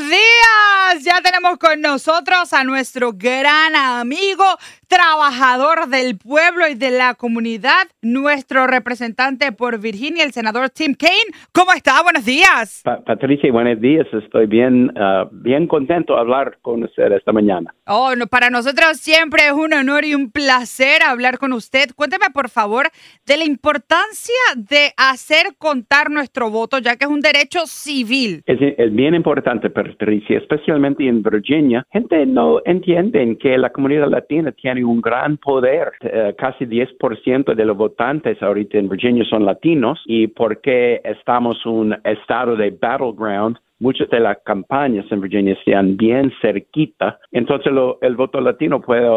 días. Con nosotros a nuestro gran amigo, trabajador del pueblo y de la comunidad, nuestro representante por Virginia, el senador Tim Kaine. ¿Cómo está? Buenos días. Patricia, buenos días. Estoy bien, uh, bien contento de hablar con usted esta mañana. Oh, no, para nosotros siempre es un honor y un placer hablar con usted. Cuénteme, por favor, de la importancia de hacer contar nuestro voto, ya que es un derecho civil. Es, es bien importante, Patricia, especialmente en Virginia. Gente no entiende que la comunidad latina tiene un gran poder. Uh, casi 10% de los votantes ahorita en Virginia son latinos y porque estamos un estado de battleground, muchas de las campañas en Virginia sean bien cerquita, entonces el voto latino puede,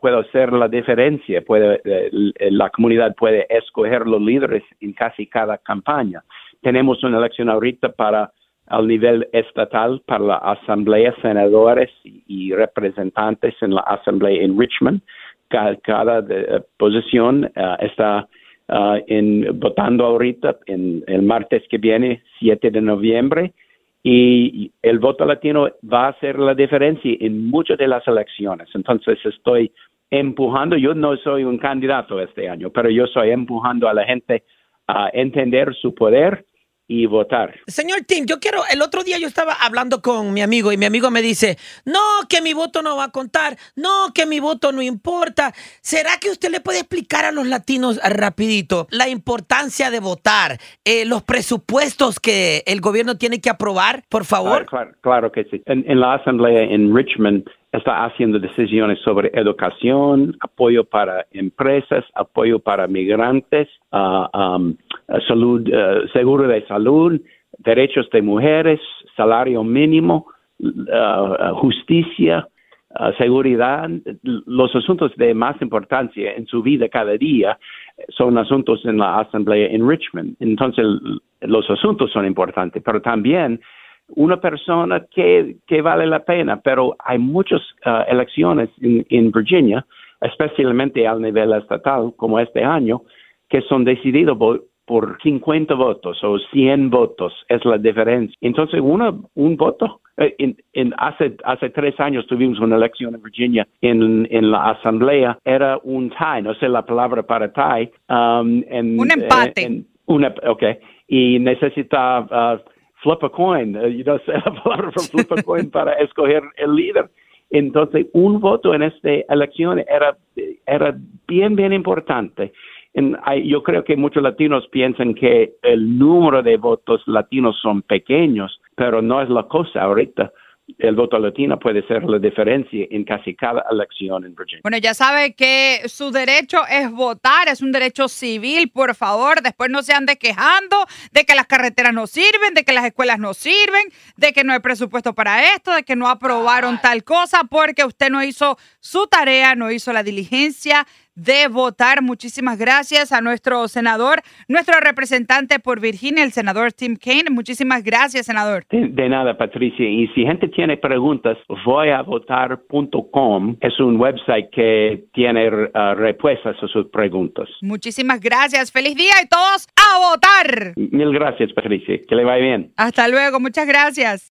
puede hacer la diferencia, eh, la comunidad puede escoger los líderes en casi cada campaña. Tenemos una elección ahorita para al nivel estatal para la asamblea, senadores y, representantes en la asamblea en Richmond. Cada, de, posición uh, está uh, en, votando ahorita en el martes que viene, 7 de noviembre, y el voto latino va a hacer la diferencia en muchas de las elecciones. Entonces estoy empujando, yo no soy un candidato este año, pero yo estoy empujando a la gente a entender su poder y votar. Señor Tim, yo quiero, el otro día yo estaba hablando con mi amigo y mi amigo me dice, no, que mi voto no va a contar, no, que mi voto no importa. ¿Será que usted le puede explicar a los latinos rapidito la importancia de votar, eh, los presupuestos que el gobierno tiene que aprobar, por favor? Claro, claro, claro que sí. En, en la asamblea en Richmond, está haciendo decisiones sobre educación, apoyo para empresas, apoyo para migrantes, uh, salud, uh, seguro de salud, derechos de mujeres, salario mínimo, uh, justicia, seguridad, los asuntos de más importancia en su vida cada día son asuntos en la asamblea en Richmond. Entonces, los asuntos son importantes, pero también una persona que, que vale la pena, pero hay muchas uh, elecciones en, en, Virginia, especialmente al nivel estatal, como este año, que son decididos por, por 50 votos o 100 votos, es la diferencia. Entonces, una, un voto, eh, en, en hace, hace tres años tuvimos una elección en Virginia en, en la asamblea, era un tie, no sé la palabra para tie. Um, en, un empate. En, una, ok, y necesitaba... Uh, flip a coin, uh, you know, la palabra flip a coin para escoger el líder. Entonces, un voto en esta elección era, era bien, bien importante. En, yo creo que muchos latinos piensan que el número de votos latinos son pequeños, pero no es la cosa ahorita el voto latino puede ser la diferencia en casi cada elección en Virginia. Bueno, ya sabe que su derecho es votar, es un derecho civil, por favor, después no se ande quejando de que las carreteras no sirven, de que las escuelas no sirven, de que no hay presupuesto para esto, de que no aprobaron tal cosa, porque usted no hizo su tarea, no hizo la diligencia de votar. Muchísimas gracias a nuestro senador, nuestro representante por Virginia, el senador Tim Kaine. Muchísimas gracias, senador. De, nada, Patricia. Y si gente tiene preguntas, voyavotar.com es un website que tiene uh, respuestas a sus preguntas. Muchísimas gracias. Feliz día y todos a votar. Mil gracias, Patricia. Que le vaya bien. Hasta luego. Muchas gracias.